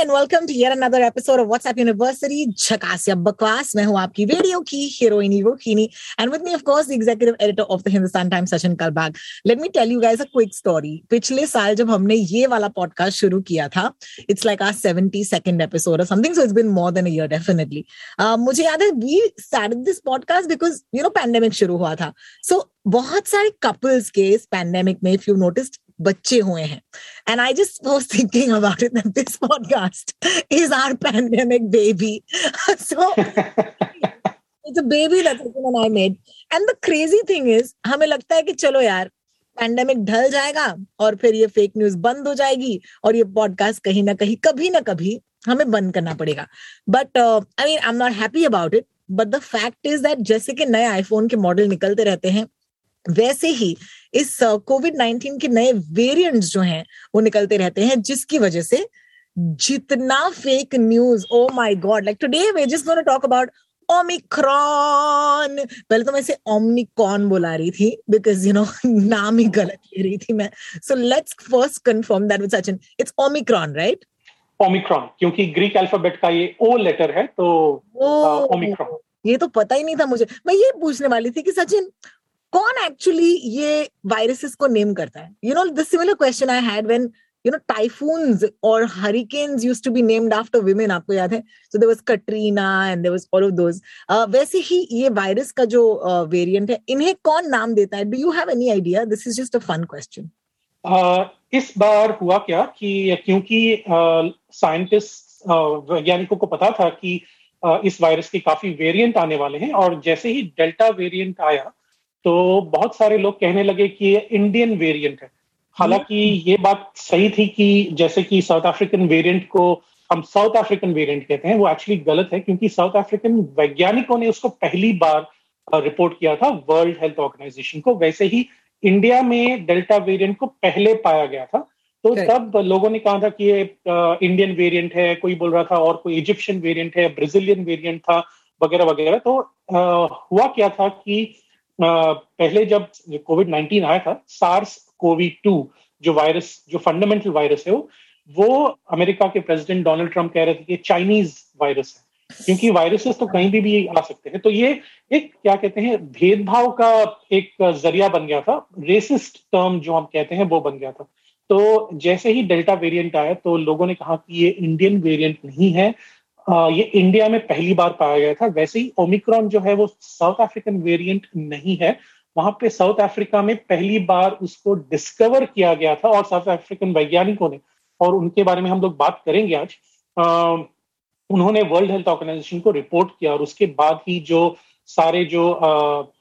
and welcome to yet another episode of WhatsApp University झकास या बकवास मैं हूँ आपकी रेडियो की हीरोइनी Rohini and with me of course the executive editor of the Hindustan Times Sachin Kalbag let me tell you guys a quick story पिछले साल जब हमने ये वाला पॉडकास्ट शुरू किया था it's like seventy second episode something so it's been more than a year definitely मुझे याद है we started this podcast because you know pandemic शुरू हुआ था. सो so, बहुत सारे कपल्स के इस पैंडेमिक में इफ़ यू नोटिस्ड बच्चे हुए हैं। And I just was thinking about it that this podcast is our pandemic baby so it's a baby that and I made and the crazy thing is हमें लगता है कि चलो यार पैंडेमिक ढल जाएगा और फिर ये फेक न्यूज़ बंद हो जाएगी और ये पॉडकास्ट कहीं ना कहीं, कभी ना कभी हमें बंद करना पड़ेगा। But I mean I am not happy about it but the fact is that जैसे कि नए आईफोन के मॉडल निकलते रहते हैं वैसे ही इस कोविड नाइन्टीन के नए वेरिएंट्स जो हैं वो निकलते रहते हैं जिसकी वजह से जितना fake news oh my god like today we just gonna talk about omicron पहले तो मैं इसे ओमनिकॉन बुला रही थी बिकॉज़ यू नो नाम ही गलत ले रही थी मैं। So let's first confirm that with Sachin it's omicron right omicron क्योंकि ग्रीक अल्फ़ाबेट का ये ओ लेटर है तो ओमिक्रॉन ये तो पता ही नहीं था मुझे। मैं ये पूछने वाली थी कि सचिन कौन एक्चुअली ये वायरसेस को नेम करता है? You know the similar question I had when you know typhoons और hurricanes used to be named after women आपको याद है? So there was Katrina and there was all of those वैसे ही ये वायरस का जो वेरिएंट uh, है इन्हें कौन नाम देता है? Do you have any idea this is just a fun question इस बार हुआ क्या कि क्योंकि साइंटिस्ट uh, uh, वैज्ञानिकों को पता था कि uh, इस वायरस के काफ़ी वेरिएंट आने वाले हैं और जैसे ही डेल्टा वेरिएंट आया तो बहुत सारे लोग कहने लगे कि ये इंडियन वेरिएंट है। हालाँकि ये बात सही थी कि जैसे कि साउथ अफ्रीकन वेरिएंट को हम साउथ अफ्रीकन वेरिएंट कहते हैं वो एक्चुअली गलत है क्योंकि साउथ अफ्रीकन वैज्ञानिकों ने उसको पहली बार रिपोर्ट किया था वर्ल्ड हेल्थ ऑर्गेनाइजेशन को। वैसे ही इंडिया में डेल्टा वेरिएंट को पहले पाया गया था। तो तब लोगों ने कहा था कि ये इंडियन वेरिएंट है कोई बोल रहा था और कोई इजिप्शियन वेरिएंट है ब्राजीलियन वेरिएंट था वगैरह वगैरह। तो आ, हुआ क्या था कि पहले जब कोविड नाइन्टीन आया था सार्स कोवी टू जो वायरस जो फंडामेंटल वायरस है वो वो अमेरिका के प्रेसिडेंट डोनाल्ड ट्रंप कह रहे थे कि चाइनीज़ वायरस है, क्योंकि वायरसेस तो कहीं भी भी आ सकते हैं। तो ये एक, क्या कहते हैं, भेदभाव का एक ज़रिया बन गया था रेसिस्ट टर्म जो हम कहते हैं वो बन गया था। तो जैसे ही डेल्टा वेरिएंट आया तो लोगों ने कहा कि ये इंडियन वेरिएंट नहीं है ये इंडिया में पहली बार पाया गया था। वैसे ही ओमिक्रॉन जो है वो साउथ अफ्रीकन वेरिएंट नहीं है। वहाँ पे साउथ अफ्रीका में पहली बार उसको डिस्कवर किया गया था और साउथ अफ्रीकन वैज्ञानिकों ने। और उनके बारे में हम लोग बात करेंगे आज। आ, उन्होंने वर्ल्ड हेल्थ ऑर्गेनाइजेशन को रिपोर्ट किया और उसके बाद ही जो सारे जो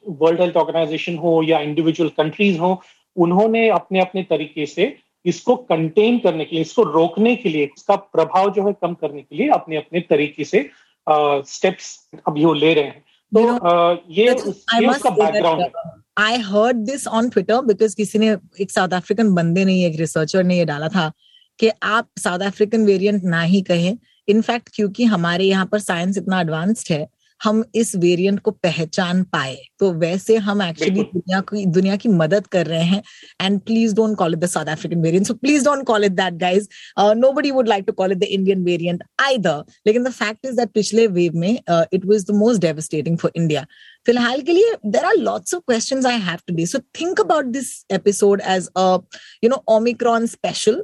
वर्ल्ड हेल्थ ऑर्गेनाइजेशन हो या इंडिविजुअल कंट्रीज़ हो उन्होंने अपने अपने तरीके से इसको कंटेन करने के लिए इसको रोकने के लिए इसका प्रभाव जो है कम करने के लिए अपने अपने तरीके से स्टेप्स अभी वो ले रहे हैं। तो you know, ये, ये उसका बैकग्राउंड है। I heard this on Twitter because किसी ने एक साउथ अफ्रीकन बंदे ने एक रिसर्चर ने ये डाला था कि आप साउथ अफ्रीकन वेरिएंट ना ही कहें। इनफैक्ट क्योंकि हमारे यहाँ पर साइंस इतना एडवांस्ड है हम इस वेरिएंट को पहचान पाए तो वैसे हम एक्चुअली दुनिया की दुनिया की मदद कर रहे हैं and please don't call it the South African variant so please don't call it that guys nobody would like to call it the Indian variant either लेकिन द फैक्ट इज़ दैट पिछले वेव में it was the most devastating for India फ़िलहाल के लिए there are lots of question I have today so think about this episode as a you know omicron special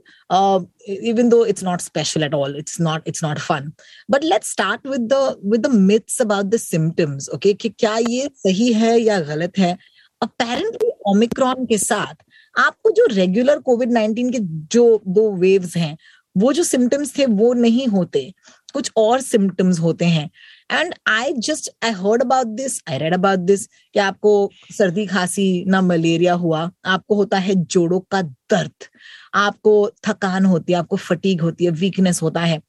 even though it's not special at all it's not it's not fun. But let's start with the with the myths about the symptoms, okay, कि क्या ये सही है या गलत है? Apparently Omicron के साथ आपको जो रेगुलर कोविड नाइनटीन के जो दो वेव्स हैं, वो जो सिम्टम्स थे, वो नहीं होते। कुछ और सिम्टम्स होते हैं। And I just I heard about this I read about this कि आपको सर्दी खांसी, ना मलेरिया हुआ, आपको होता है जोड़ों का दर्द, आपको थकान होती है, आपको फटीक होती है वीकनेस होता है।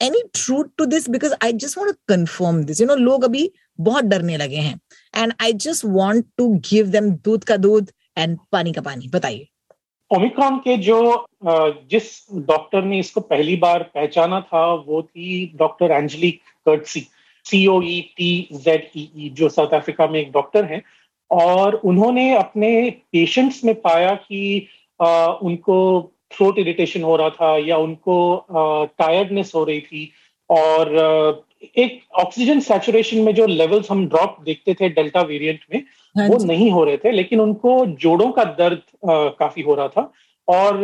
Any truth to this because I just want confirm this you know लोग अभी बहुत डरने लगे हैं. And I just want to give them दूध का दूध एंड पानी का पानी. बताइए। ओमिक्रॉन के जो जिस डॉक्टर ने इसको पहली बार पहचाना था, वो थी doctor Angelique Coetzee C O E T Z E जो साउथ अफ्रीका में एक डॉक्टर हैं. और उन्होंने अपने पेशेंट्स में पाया कि उनको थ्रोट इरिटेशन हो रहा था या उनको टायर्डनेस हो रही थी और एक ऑक्सीजन सेचुरेशन में जो लेवल्स हम ड्रॉप देखते थे डेल्टा वेरिएंट में हाँ वो नहीं हो रहे थे लेकिन उनको जोड़ों का दर्द काफ़ी हो रहा था और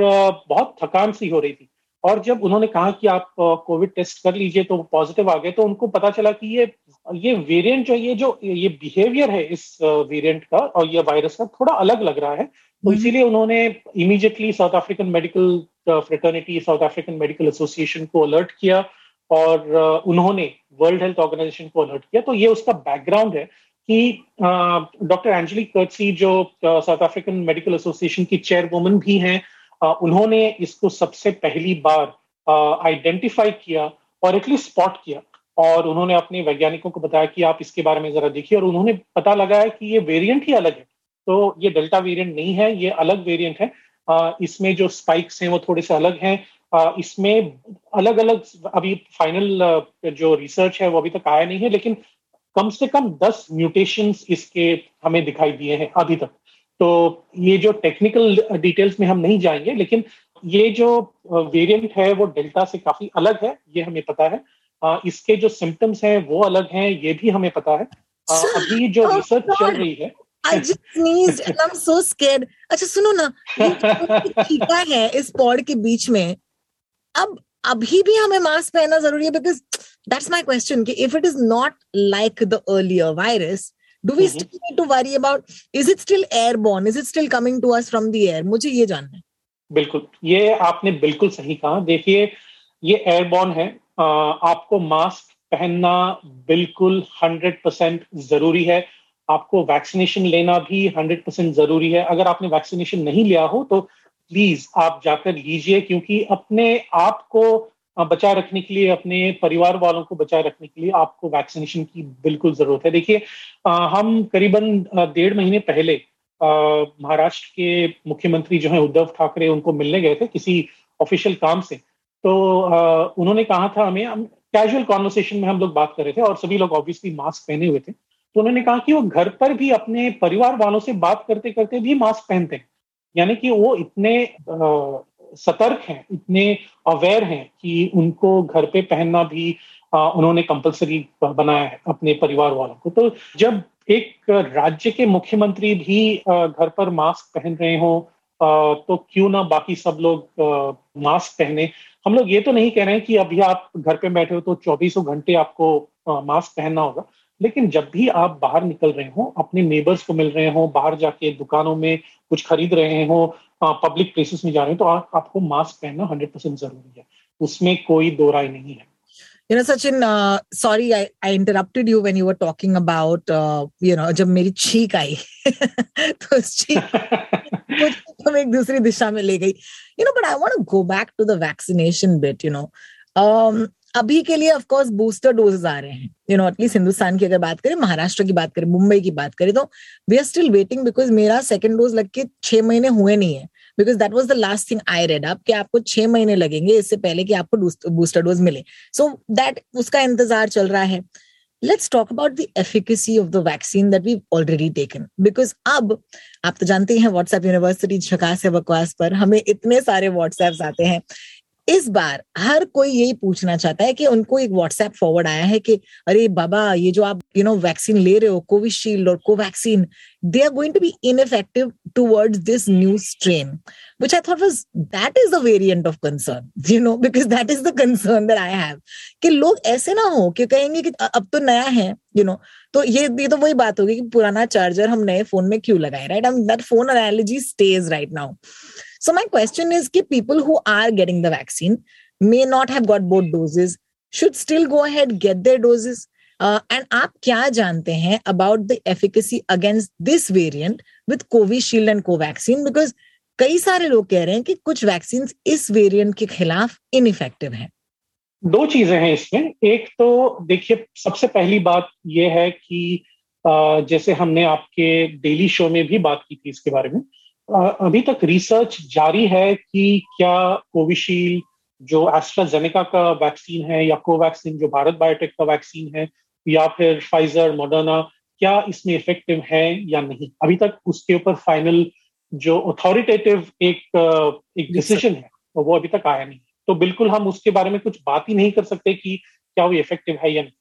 बहुत थकान सी हो रही थी। और जब उन्होंने कहा कि आप कोविड टेस्ट कर लीजिए तो पॉजिटिव आ गए तो उनको पता चला कि ये ये वेरिएंट जो ये जो ये बिहेवियर है इस वेरिएंट का और ये वायरस का थोड़ा अलग लग रहा है तो हम्म। इसीलिए उन्होंने immediately South African medical fraternity South African Medical Association को अलर्ट किया और उन्होंने वर्ल्ड हेल्थ ऑर्गेनाइजेशन को अलर्ट किया तो ये उसका बैकग्राउंड है कि डॉक्टर एंजली कर्टसी जो साउथ अफ्रीकन मेडिकल एसोसिएशन की चेयरवुमन भी हैं उन्होंने इसको सबसे पहली बार आइडेंटिफाई किया और एटलीस्ट स्पॉट किया। और उन्होंने अपने वैज्ञानिकों को बताया कि आप इसके बारे में जरा देखिए और उन्होंने पता लगाया कि ये वेरिएंट ही अलग है। तो ये डेल्टा वेरिएंट नहीं है, ये अलग वेरिएंट है। इसमें जो स्पाइक्स हैं वो थोड़े से अलग हैं। इसमें अलग अलग अभी फाइनल जो रिसर्च है वो अभी तक आया नहीं है, लेकिन कम से कम दस म्यूटेशंस इसके हमें दिखाई दिए हैं अभी तक। तो ये जो टेक्निकल डिटेल्स में हम नहीं जाएँगे लेकिन ये जो वेरिएंट है वो डेल्टा से काफ़ी अलग है ये हमें पता है। इसके जो सिम्टम्स हैं वो अलग हैं ये भी हमें पता है। अभी जो रिसर्च oh चल रही है I just sneezed and I'm so scared. अच्छा सुनो ना टीका है इस पॉड के बीच में अब अभी भी हमें मास्क पहनना ज़रूरी है बिकॉज़ दैट्स माई क्वेश्चन कि if it is not like the earlier virus do we still need to worry about is it still airborne is it still coming to us from the air मुझे ये जानना है। बिल्कुल। ये आपने बिल्कुल सही कहा। देखिए ये एयरबॉर्न है। आ, आपको मास्क पहनना बिल्कुल हंड्रेड परसेंट ज़रूरी है। आपको वैक्सीनेशन लेना भी हंड्रेड परसेंट ज़रूरी है। अगर आपने वैक्सीनेशन नहीं लिया हो तो प्लीज़ आप जाकर लीजिए क्योंकि अपने आप को बचाए रखने के लिए, अपने परिवार वालों को बचाए रखने के लिए आपको वैक्सीनेशन की बिल्कुल ज़रूरत है। देखिए हम करीबन डेढ़ महीने पहले महाराष्ट्र के मुख्यमंत्री जो है, उद्धव ठाकरे, उनको मिलने गए थे किसी ऑफिशियल काम से। तो उन्होंने कहा था हमें, हम कैजुअल कॉन्वर्सेशन में हम लोग बात कर रहे थे और सभी लोग ऑब्वियसली मास्क पहने हुए थे। तो उन्होंने कहा कि वो घर पर भी अपने परिवार वालों से बात करते करते भी मास्क पहनते हैं। यानी कि वो इतने सतर्क हैं, इतने अवेयर हैं कि उनको घर पे पहनना भी उन्होंने कंपलसरी बनाया है अपने परिवार वालों को। तो जब एक राज्य के मुख्यमंत्री भी घर पर मास्क पहन रहे हो तो क्यों ना बाकी सब लोग मास्क पहने? हम लोग ये तो नहीं कह रहे हैं कि अभी आप घर पे बैठे हो तो चौबीसों घंटे आपको मास्क पहनना होगा। लेकिन जब भी आप बाहर निकल रहे हो, अपने नेबर्स को मिल रहे हो, बाहर जाके दुकानों में कुछ खरीद रहे हो पब्लिक प्लेसेस में जा रहे हो तो आ, आपको मास्क पहनना हंड्रेड परसेंट ज़रूरी है। उसमें कोई दो राय नहीं है। You know sachin uh, sorry I, I interrupted you when you were talking about uh, you know जब मेरी छींक आई तो उस छींक हम एक दूसरी दिशा में ले गई। You know but I want to go back to the vaccination bit you know. Um, अभी के लिए ऑफ़ कोर्स बूस्टर डोजेस आ रहे हैं। यू नो एटलीस्ट हिंदुस्तान की अगर बात करें महाराष्ट्र की बात करें मुंबई की बात करें तो we are still waiting because मेरा सेकंड डोज लग के छह महीने हुए नहीं है। Because that was the last thing I read up कि आपको छह महीने लगेंगे इससे पहले कि आपको बूस्टर डोज मिले। सो so, दैट उसका इंतज़ार चल रहा है। Let's talk about the efficacy of the vaccine that we already taken because अब आप तो जानते हैं व्हाट्सएप यूनिवर्सिटी झकास है बकवास पर। हमें इतने सारे व्हाट्सएप आते हैं। इस बार हर कोई यही पूछना चाहता है कि उनको एक व्हाट्सएप फॉरवर्ड आया है कि अरे बाबा ये जो आप यू नो वैक्सीन ले रहे हो कोविशील्ड और Covaxin they are going to be infective towards this new strain which I thought was that is the variant of concern, you know, because that is the concern that I have. कि लोग ऐसे ना हो कि कहेंगे कि अब तो नया है you know तो ये ये तो वही बात होगी कि पुराना चार्जर हम नए फ़ोन में क्यों लगाए right right? That phone analogy stage right now So my question is कि people who are getting the vaccine may not have got both doses should still go ahead get their doses uh, and आप क्या जानते हैं about the efficacy against this variant with Covishield and Covaxin because कई सारे लोग कह रहे हैं कि कुछ वैक्सीन इस वेरिएंट के खिलाफ इनइफेक्टिव हैं दो चीज़ें हैं इसमें एक तो देखिए सबसे पहली बात यह है कि जैसे हमने आपके डेली शो में भी बात की थी इसके बारे में अभी तक रिसर्च जारी है कि क्या कोविशील्ड जो एस्ट्राजेनेका का वैक्सीन है या कोवैक्सीन जो भारत बायोटेक का वैक्सीन है या फिर फाइजर मोडर्ना क्या इसमें इफ़ेक्टिव है या नहीं? अभी तक उसके ऊपर फाइनल जो अथॉरिटेटिव एक एक डिसीज़न है वो अभी तक आया नहीं। तो बिल्कुल हम उसके बारे में कुछ बात ही नहीं कर सकते कि क्या वो इफ़ेक्टिव है या नहीं।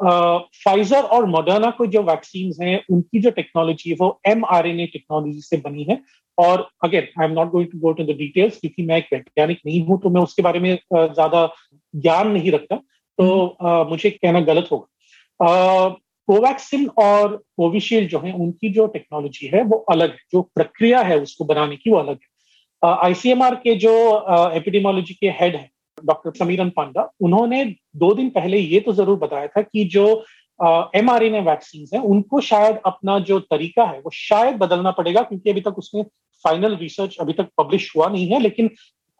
फाइजर और मोडर्ना को जो वैक्सीन हैं उनकी जो टेक्नोलॉजी है वो M R N A technology से बनी है। और again I am not going to go to the details क्योंकि मैं एक वैज्ञानिक नहीं हूँ तो मैं उसके बारे में ज़्यादा ज्ञान नहीं रखता। तो uh, मुझे कहना गलत होगा। कोवैक्सिन और कोविशील्ड जो है उनकी जो टेक्नोलॉजी है वो अलग है। जो प्रक्रिया है उसको बनाने की वो अलग है। आईसीएमआर के जो एपिडेमोलॉजी के हेड है डॉक्टर समीरन पांडा उन्होंने दो दिन पहले ये तो ज़रूर बताया था कि जो M R N A vaccine है उनको शायद अपना जो तरीका है वो शायद बदलना पड़ेगा क्योंकि अभी तक उसमें फाइनल रिसर्च अभी तक पब्लिश हुआ नहीं है लेकिन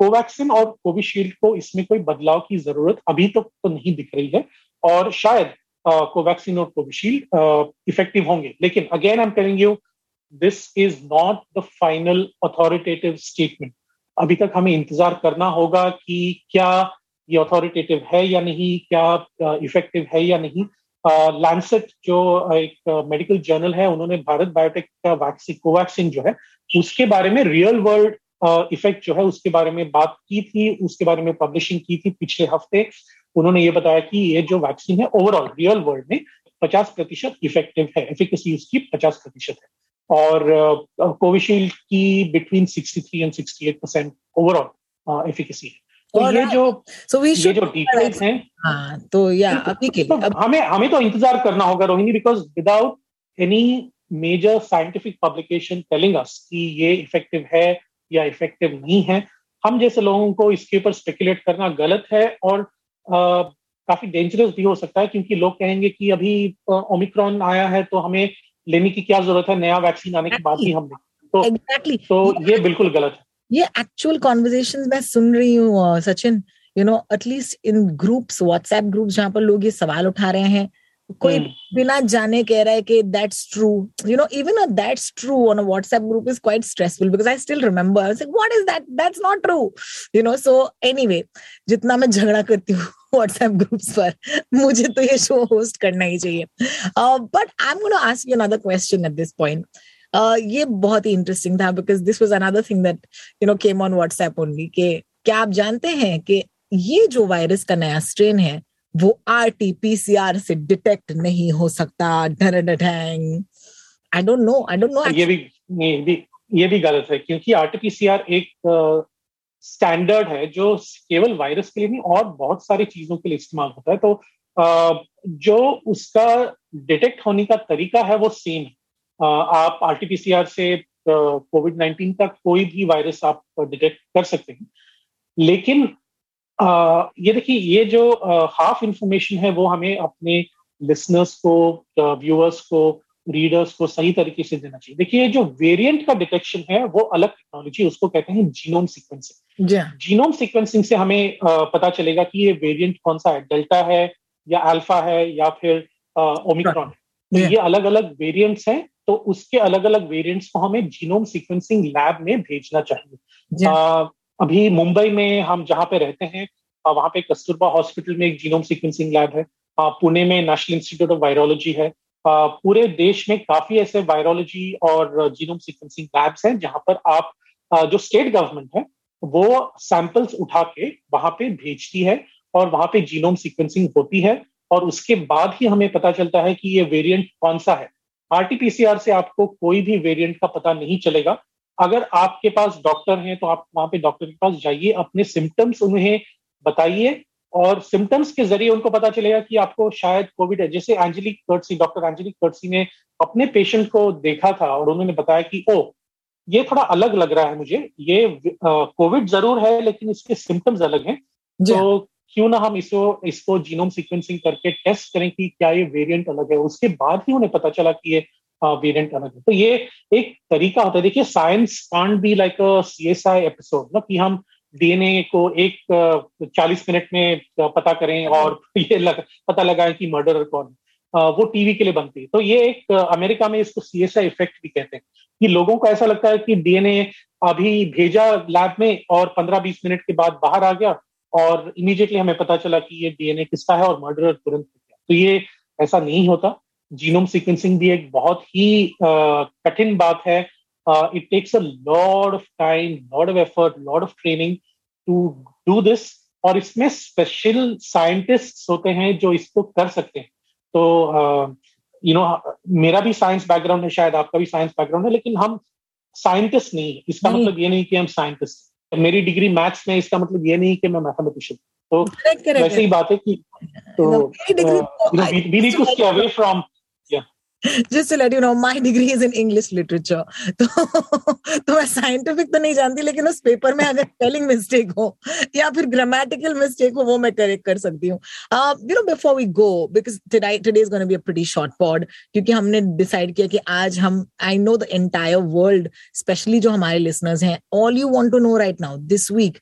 कोवैक्सिन और कोविशील्ड को इसमें कोई बदलाव की ज़रूरत अभी तक तो, तो नहीं दिख रही है और शायद कोवैक्सिन और कोविशील्ड इफ़ेक्टिव होंगे। लेकिन again I am telling you this is not the final authoritative statement अभी तक हमें इंतज़ार करना होगा कि क्या ये अथॉरिटेटिव है या नहीं, क्या इफ़ेक्टिव है या नहीं। लैंसेट जो एक मेडिकल जर्नल है, उन्होंने भारत बायोटेक का वैक्सीन कोवैक्सीन जो है, उसके बारे में रियल वर्ल्ड इफ़ेक्ट जो है, उसके बारे में बात की थी, उसके बारे में पब्लिशिंग की थी पिछले हफ़्ते। उन्होंने ये बताया कि ये जो वैक्सीन है ओवरऑल रियल वर्ल्ड में पचास प्रतिशत इफ़ेक्टिव है एफिकेसी उसकी पचास प्रतिशत है। और कोविशील्ड की between 63 and 68 percent overall efficacy है। तो ये जो so we ये जो डिटेल्स हैं हाँ तो या अभी के लिए तो हमें हमें तो इंतज़ार करना होगा Rohini because without any major scientific publication telling us कि ये इफ़ेक्टिव है या इफ़ेक्टिव नहीं है हम जैसे लोगों को इसके ऊपर स्पेकुलेट करना गलत है और आ, काफ़ी डेंजरस भी हो सकता है क्योंकि लोग कहेंगे कि अभी ओमिक्रॉन आया है तो हमें लेने की क्या ज़रूरत है? नया वैक्सीन आने के बाद ही हमने। तो exactly. तो ये बिल्कुल गलत है। ये एक्चुअल कॉन्वर्जेशन मैं सुन रही हूँ Sachin. You know at least in groups WhatsApp groups जहाँ पर लोग ये सवाल उठा रहे हैं कोई हम्म। बिना जाने कह रहा है कि that's true you know even uh that's true on a WhatsApp group is quite stressful because I still remember I like what is that that's not true you know so anyway जितना मैं झगड़ा करती हूँ WhatsApp groups पर मुझे तो ये show host करना ही चाहिए। But I am gonna ask you another question at this point ये बहुत ही इंटरेस्टिंग था because this was another thing that you know came on WhatsApp only कि क्या आप जानते हैं कि ये जो वायरस का नया स्ट्रेन है वो आर टी पीसीआर से डिटेक्ट नहीं हो सकता। I don't know I don't know ये भी ये भी ये भी गलत है क्योंकि आरटीपीसीआर एक स्टैंडर्ड uh, है जो केवल वायरस के लिए नहीं और बहुत सारी चीज़ों के लिए इस्तेमाल होता है। तो uh, जो उसका डिटेक्ट होने का तरीका है वो सेम है। uh, आप आरटीपीसीआर से कोविड नाइन्टीन का कोई भी वायरस आप डिटेक्ट कर सकते हैं। लेकिन ये देखिए ये जो हाफ़ इंफॉर्मेशन है वो हमें अपने लिसनर्स को व्यूअर्स को रीडर्स को सही तरीके से देना चाहिए। देखिए जो वेरिएंट का डिटेक्शन है वो अलग टेक्नोलॉजी उसको कहते हैं जीनोम सीक्वेंसिंग जीनोम सीक्वेंसिंग से हमें पता चलेगा कि ये वेरिएंट कौन सा है डेल्टा है या अल्फ़ा है या फिर ओमिक्रॉन है। तो ये अलग अलग वेरिएंट्स हैं तो उसके अलग अलग वेरिएंट्स को हमें जीनोम सीक्वेंसिंग लैब में भेजना चाहिए। अभी मुंबई में हम जहाँ पे रहते हैं वहाँ पे कस्तूरबा हॉस्पिटल में एक जीनोम सीक्वेंसिंग लैब है। पुणे में नेशनल इंस्टीट्यूट ऑफ़ वायरोलॉजी है। पूरे देश में काफ़ी ऐसे वायरोलॉजी और जीनोम सीक्वेंसिंग लैब्स हैं जहाँ पर आप जो स्टेट गवर्नमेंट है, वो सैंपल्स उठा के वहाँ पे भेजती है और वहाँ पे जीनोम सीक्वेंसिंग होती है और उसके बाद ही हमें पता चलता है कि ये वेरिएंट कौन सा है। आरटीपीसीआर से आपको कोई भी वेरिएंट का पता नहीं चलेगा अगर आपके पास डॉक्टर हैं तो आप वहाँ पे डॉक्टर के पास जाइए अपने सिम्टम्स उन्हें बताइए और सिम्टम्स के ज़रिए उनको पता चलेगा कि आपको शायद कोविड है। जैसे Angelique Coetzee doctor Angelique Coetzee ने अपने पेशेंट को देखा था और उन्होंने बताया कि ओ ये थोड़ा अलग लग रहा है मुझे। ये कोविड ज़रूर है लेकिन इसके सिम्टम्स अलग हैं। तो क्यों ना हम इसको इसको जीनोम सीक्वेंसिंग करके टेस्ट करें कि क्या ये वेरिएंट अलग है। उसके बाद ही उन्हें पता चला कि ये वेरिएंट अलग है। तो ये एक तरीका होता है। देखिए science can't be like C S I episode ना कि हम डीएनए को एक चालीस मिनट में पता करें और ये लग, पता लगाएँ कि मर्डर कौन है। वो टीवी के लिए बनती है। तो ये एक अमेरिका में इसको सी एस आई इफ़ेक्ट भी कहते हैं कि लोगों को ऐसा लगता है कि डीएनए अभी भेजा लैब में और पंद्रह बीस मिनट के बाद बाहर आ गया और इमीडिएटली हमें पता चला कि ये डीएनए किसका है और मर्डर तुरंत गया। तो ये ऐसा नहीं होता। जीनोम सीक्वेंसिंग भी एक बहुत ही कठिन बात है। It takes a lot of time lot of effort lot of training to do this और इसमें स्पेशल साइंटिस्ट होते हैं जो इसको कर सकते हैं। तो यू नो मेरा भी साइंस बैकग्राउंड है शायद आपका भी साइंस बैकग्राउंड है लेकिन हम साइंटिस्ट नहीं है। इसका नहीं. मतलब ये नहीं कि हम साइंटिस्ट मेरी डिग्री मैथ्स में इसका मतलब ये नहीं कि मैं मैथमेटिशियन तो वैसे ही बात है कि तो we need to stay away from just let you know my degree is in English literature तो तो मैं साइंटिफिक तो नहीं जानती, लेकिन उस पेपर में अगर स्पेलिंग मिस्टेक हो, या फिर ग्रामेटिकल मिस्टेक हो, वो मैं करेक्ट कर सकती हूँ। You know before we go because today is be a pretty short pod क्योंकि हमने डिसाइड किया कि आज हम I know the entire world specially जो हमारे लिसनर्स हैं all you want to know right now this week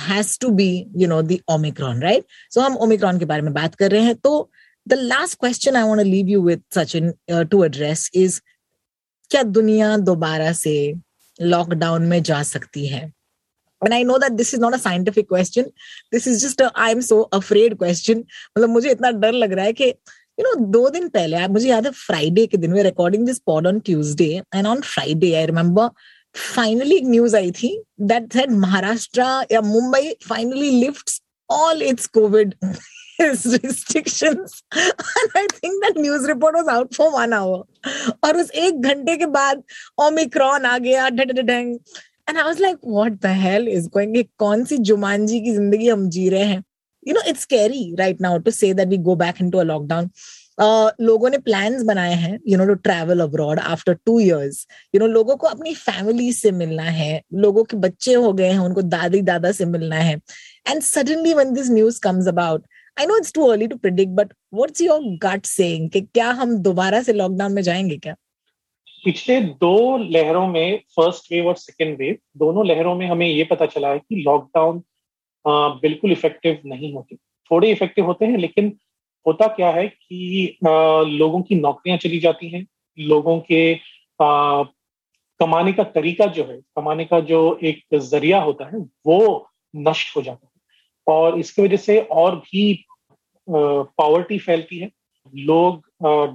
has to be you know the Omicron right so हम ओमिक्रॉन के बारे में बात कर रहे हैं तो the last question I want to leave you with, Sachin, uh, to address is क्या दुनिया दोबारा से लॉकडाउन में जा सकती है and I know that this is not a scientific question. This is just a I'm so afraid question. मतलब मुझे इतना डर लग रहा है कि you know दो दिन पहले मुझे याद है फ्राइडे के दिन we recording this pod on Tuesday and on Friday I remember finally एक न्यूज आई थी दैट सेड महाराष्ट्र या Mumbai finally lifts all its COVID restrictions. And I think that news report was out for one hour. और उस एक घंटे के बाद Omicron आ गया ढंग। And I was like what the hell is going कौन सी जुमानजी की ज़िंदगी हम जी रहे हैं? You know it's scary right now to say that we go back into a lockdown लोगों ने प्लान्स बनाए हैं you know to travel abroad after two years you know लोगों को अपनी फैमिली से मिलना है, लोगों के बच्चे हो गए हैं, उनको दादी दादा से मिलना है। And suddenly when this news comes about I know it's too early to predict but what's your gut saying कि क्या हम दोबारा से लॉकडाउन में जाएँगे क्या? पिछले दो लहरों में फ़र्स्ट वेव और सेकेंड वेव दोनों लहरों में हमें ये पता चला है कि लॉकडाउन बिल्कुल इफ़ेक्टिव नहीं होते। थोड़े इफ़ेक्टिव होते हैं लेकिन होता क्या है कि आ, लोगों की नौकरियाँ चली जाती हैं लोगों के आ, कमाने का तरीका जो है कमाने का जो एक ज़रिया होता है वो नष्ट हो जाता है। और इसकी वजह से और भी पावर्टी फैलती है। लोग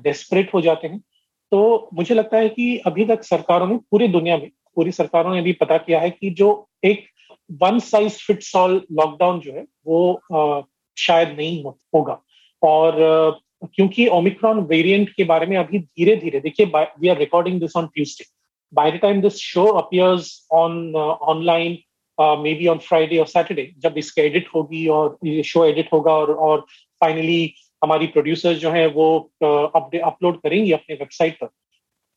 डेस्परेट हो जाते हैं। तो मुझे लगता है कि अभी तक सरकारों ने, पूरी दुनिया में, पूरी सरकारों ने भी पता किया है कि जो एक one size fits all lockdown जो है, वो शायद नहीं होगा। और क्योंकि ओमिक्रॉन वेरिएंट के बारे में अभी धीरे धीरे देखिए we are recording this on Tuesday by the time this show appears on online may be on Friday और सैटरडे जब इसका एडिट होगी और ये शो एडिट होगा और और फाइनली हमारी प्रोड्यूसर जो है वो अपलोड करेंगी अपने वेबसाइट पर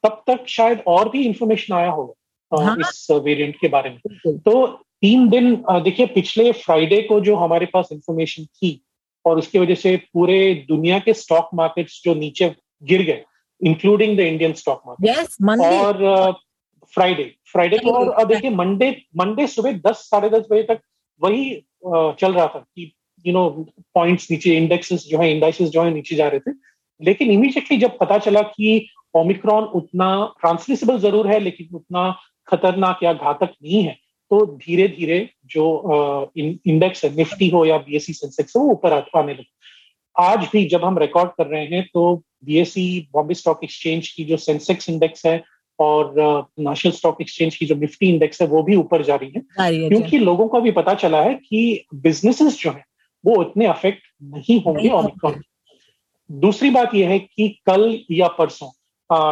तब तक शायद और भी इंफॉर्मेशन आया होगा हाँ? इस वेरिएंट के बारे में। तो तीन दिन देखिए पिछले फ्राइडे को जो हमारे पास इंफॉर्मेशन थी और उसकी वजह से पूरे दुनिया के स्टॉक मार्केट्स जो नीचे गिर गए including the Indian stock market और फ्राइडे फ्राइडे को और देखिए मंडे मंडे सुबह दस साढ़े दस बजे तक वही चल रहा था कि यू नो पॉइंट्स नीचे इंडेक्सेस जो है इंडाइसिस जो है नीचे जा रहे थे। लेकिन इमीडिएटली जब पता चला कि ओमिक्रॉन उतना ट्रांसमिसिबल ज़रूर है लेकिन उतना खतरनाक या घातक नहीं है तो धीरे धीरे जो इंडेक्स है निफ्टी हो या बीएससी सेंसेक्स हो वो ऊपर आने लगे। आज भी जब हम रिकॉर्ड कर रहे हैं तो बीएससी बॉम्बे स्टॉक एक्सचेंज की जो सेंसेक्स इंडेक्स है और नेशनल स्टॉक एक्सचेंज की जो निफ्टी इंडेक्स है वो भी ऊपर जा रही है। क्योंकि लोगों को भी पता चला है कि बिजनेसेस जो है वो उतने अफेक्ट नहीं होंगे ओमिक्रॉन दूसरी बात यह है कि कल या परसों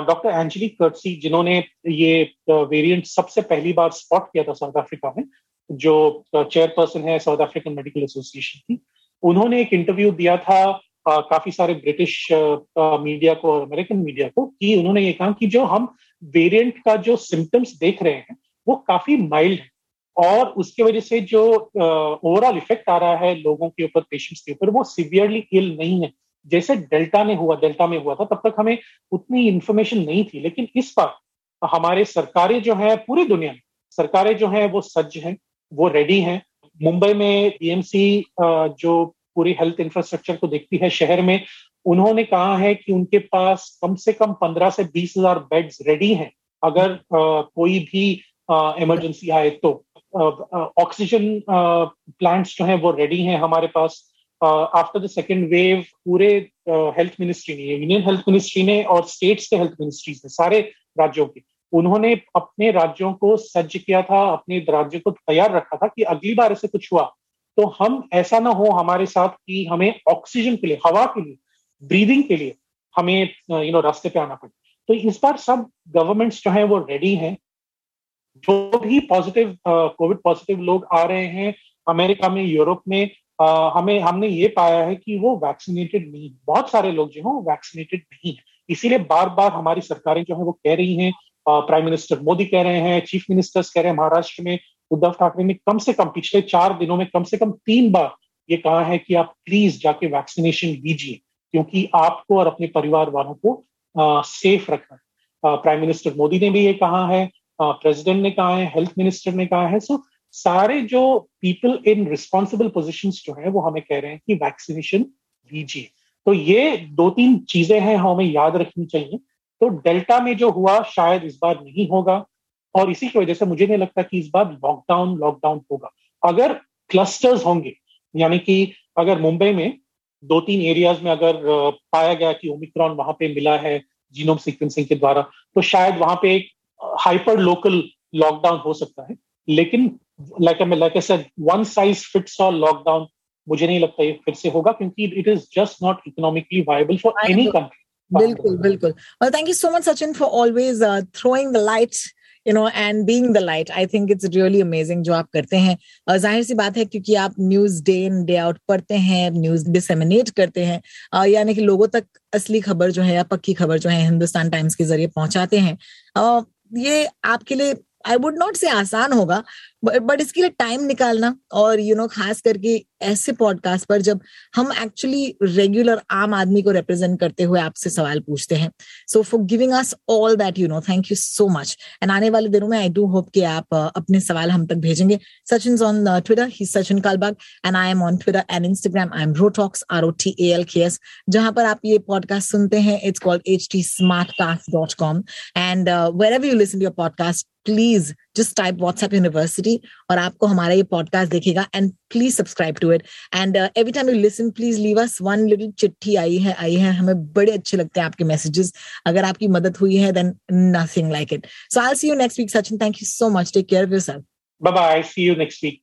डॉक्टर एंजली कर्सी जिन्होंने ये वेरिएंट सबसे पहली बार स्पॉट किया था साउथ अफ्रीका में जो चेयरपर्सन है साउथ अफ्रीकन मेडिकल एसोसिएशन की उन्होंने एक इंटरव्यू दिया था काफ़ी सारे ब्रिटिश मीडिया को और अमेरिकन मीडिया को कि उन्होंने ये कहा कि जो हम वेरिएंट का जो सिम्टम्स देख रहे हैं वो काफ़ी माइल्ड है। और उसके वजह से जो ओवरऑल uh, इफ़ेक्ट आ रहा है लोगों के ऊपर पेशेंट्स के ऊपर वो सिवियरली इल नहीं है। जैसे डेल्टा ने हुआ डेल्टा में हुआ था तब तक हमें उतनी इंफॉर्मेशन नहीं थी। लेकिन इस बार हमारे सरकारें जो है पूरी दुनिया में सरकारें जो है वो सज्ज हैं वो रेडी हैं। मुंबई में बीएमसी जो पूरी हेल्थ इंफ्रास्ट्रक्चर को देखती है शहर में उन्होंने कहा है कि उनके पास कम से कम पंद्रह से बीस हज़ार बेड्स रेडी हैं। अगर आ, कोई भी इमरजेंसी आए तो ऑक्सीजन प्लांट्स जो हैं वो रेडी हैं हमारे पास। आफ्टर द सेकेंड वेव पूरे हेल्थ मिनिस्ट्री ने यूनियन हेल्थ मिनिस्ट्री ने और स्टेट्स के हेल्थ मिनिस्ट्रीज ने सारे राज्यों के उन्होंने अपने राज्यों को सज्ज किया था अपने राज्यों को तैयार रखा था कि अगली बार ऐसे कुछ हुआ तो हम ऐसा ना हो हमारे साथ कि हमें ऑक्सीजन के लिए हवा के लिए ब्रीदिंग के लिए हमें यू नो रास्ते पे आना पड़े। तो इस बार सब गवर्नमेंट्स जो है वो रेडी हैं। जो भी पॉजिटिव कोविड पॉजिटिव लोग आ रहे हैं अमेरिका में यूरोप में आ, हमें हमने ये पाया है कि वो वैक्सीनेटेड नहीं बहुत सारे लोग जो हैं वो वैक्सीनेटेड नहीं है। इसीलिए बार बार हमारी सरकारें जो है वो कह रही हैं प्राइम मिनिस्टर मोदी कह रहे हैं चीफ मिनिस्टर्स कह रहे हैं महाराष्ट्र में उद्धव ठाकरे ने कम से कम पिछले चार दिनों में कम से कम तीन बार ये कहा है कि आप प्लीज़ जाके वैक्सीनेशन लीजिए। क्योंकि आपको और अपने परिवार वालों को आ, सेफ़ रखना प्राइम मिनिस्टर मोदी ने भी ये कहा है प्रेसिडेंट ने कहा है हेल्थ मिनिस्टर ने कहा है। सो सारे जो पीपल इन रिस्पॉन्सिबल पोजिशन जो है वो हमें कह रहे हैं कि वैक्सीनेशन लीजिए। तो ये दो तीन चीज़ें हैं हमें याद रखनी चाहिए। तो डेल्टा में जो हुआ शायद इस बार नहीं होगा। और इसी की वजह से मुझे नहीं लगता कि इस बार लॉकडाउन लॉकडाउन होगा। अगर क्लस्टर्स होंगे यानी कि अगर मुंबई में दो तीन एरियाज़ में अगर पाया गया कि ओमिक्रॉन वहाँ पे मिला है जीनोम सीक्वेंसिंग के द्वारा तो शायद वहाँ पे एक हाइपर लोकल लॉकडाउन हो सकता है। लेकिन like like said one size fits all lockdown मुझे नहीं लगता ये फिर से होगा क्योंकि it is just not economically viable for any country बिल्कुल बिल्कुल। Thank you so much Sachin for always throwing uh, throwing the no and being the light I think it's really amazing जो आप करते हैं। uh, ज़ाहिर सी बात है क्योंकि आप news day in day out पढ़ते हैं न्यूज़ डिसेमिनेट करते हैं यानी कि लोगों तक असली खबर जो है या पक्की खबर जो है हिंदुस्तान टाइम्स के ज़रिए पहुंचाते हैं। ये आपके लिए आई वुड नॉट से आसान होगा बट इसके लिए टाइम निकालना और यू you नो know, खास करके ऐसे पॉडकास्ट पर जब हम एक्चुअली रेगुलर आम आदमी को रिप्रेजेंट करते हुए आपसे सवाल पूछते हैं। So for giving us all that you know thank you so much and आने वाले दिनों में आई डू होप कि आप uh, अपने सवाल हम तक भेजेंगे। Sachin on Twitter he Sachin Kalbag and I am on Twitter and Instagram I am rotalks R O T A L K S जहाँ पर आप ये पॉडकास्ट सुनते हैं। It's called H T smart cast dot com and wherever you listen your podcast please just type WhatsApp university और आपको हमारा ये पॉडकास्ट देखेगा and please subscribe to it and every time you listen please leave us one little चिट्ठी आई है आई है, हमें बड़े अच्छे लगते हैं आपके मैसेजेस अगर आपकी मदद हुई है then nothing like it so I see you next week Sachin thank you so much take care of yourself bye bye see you next week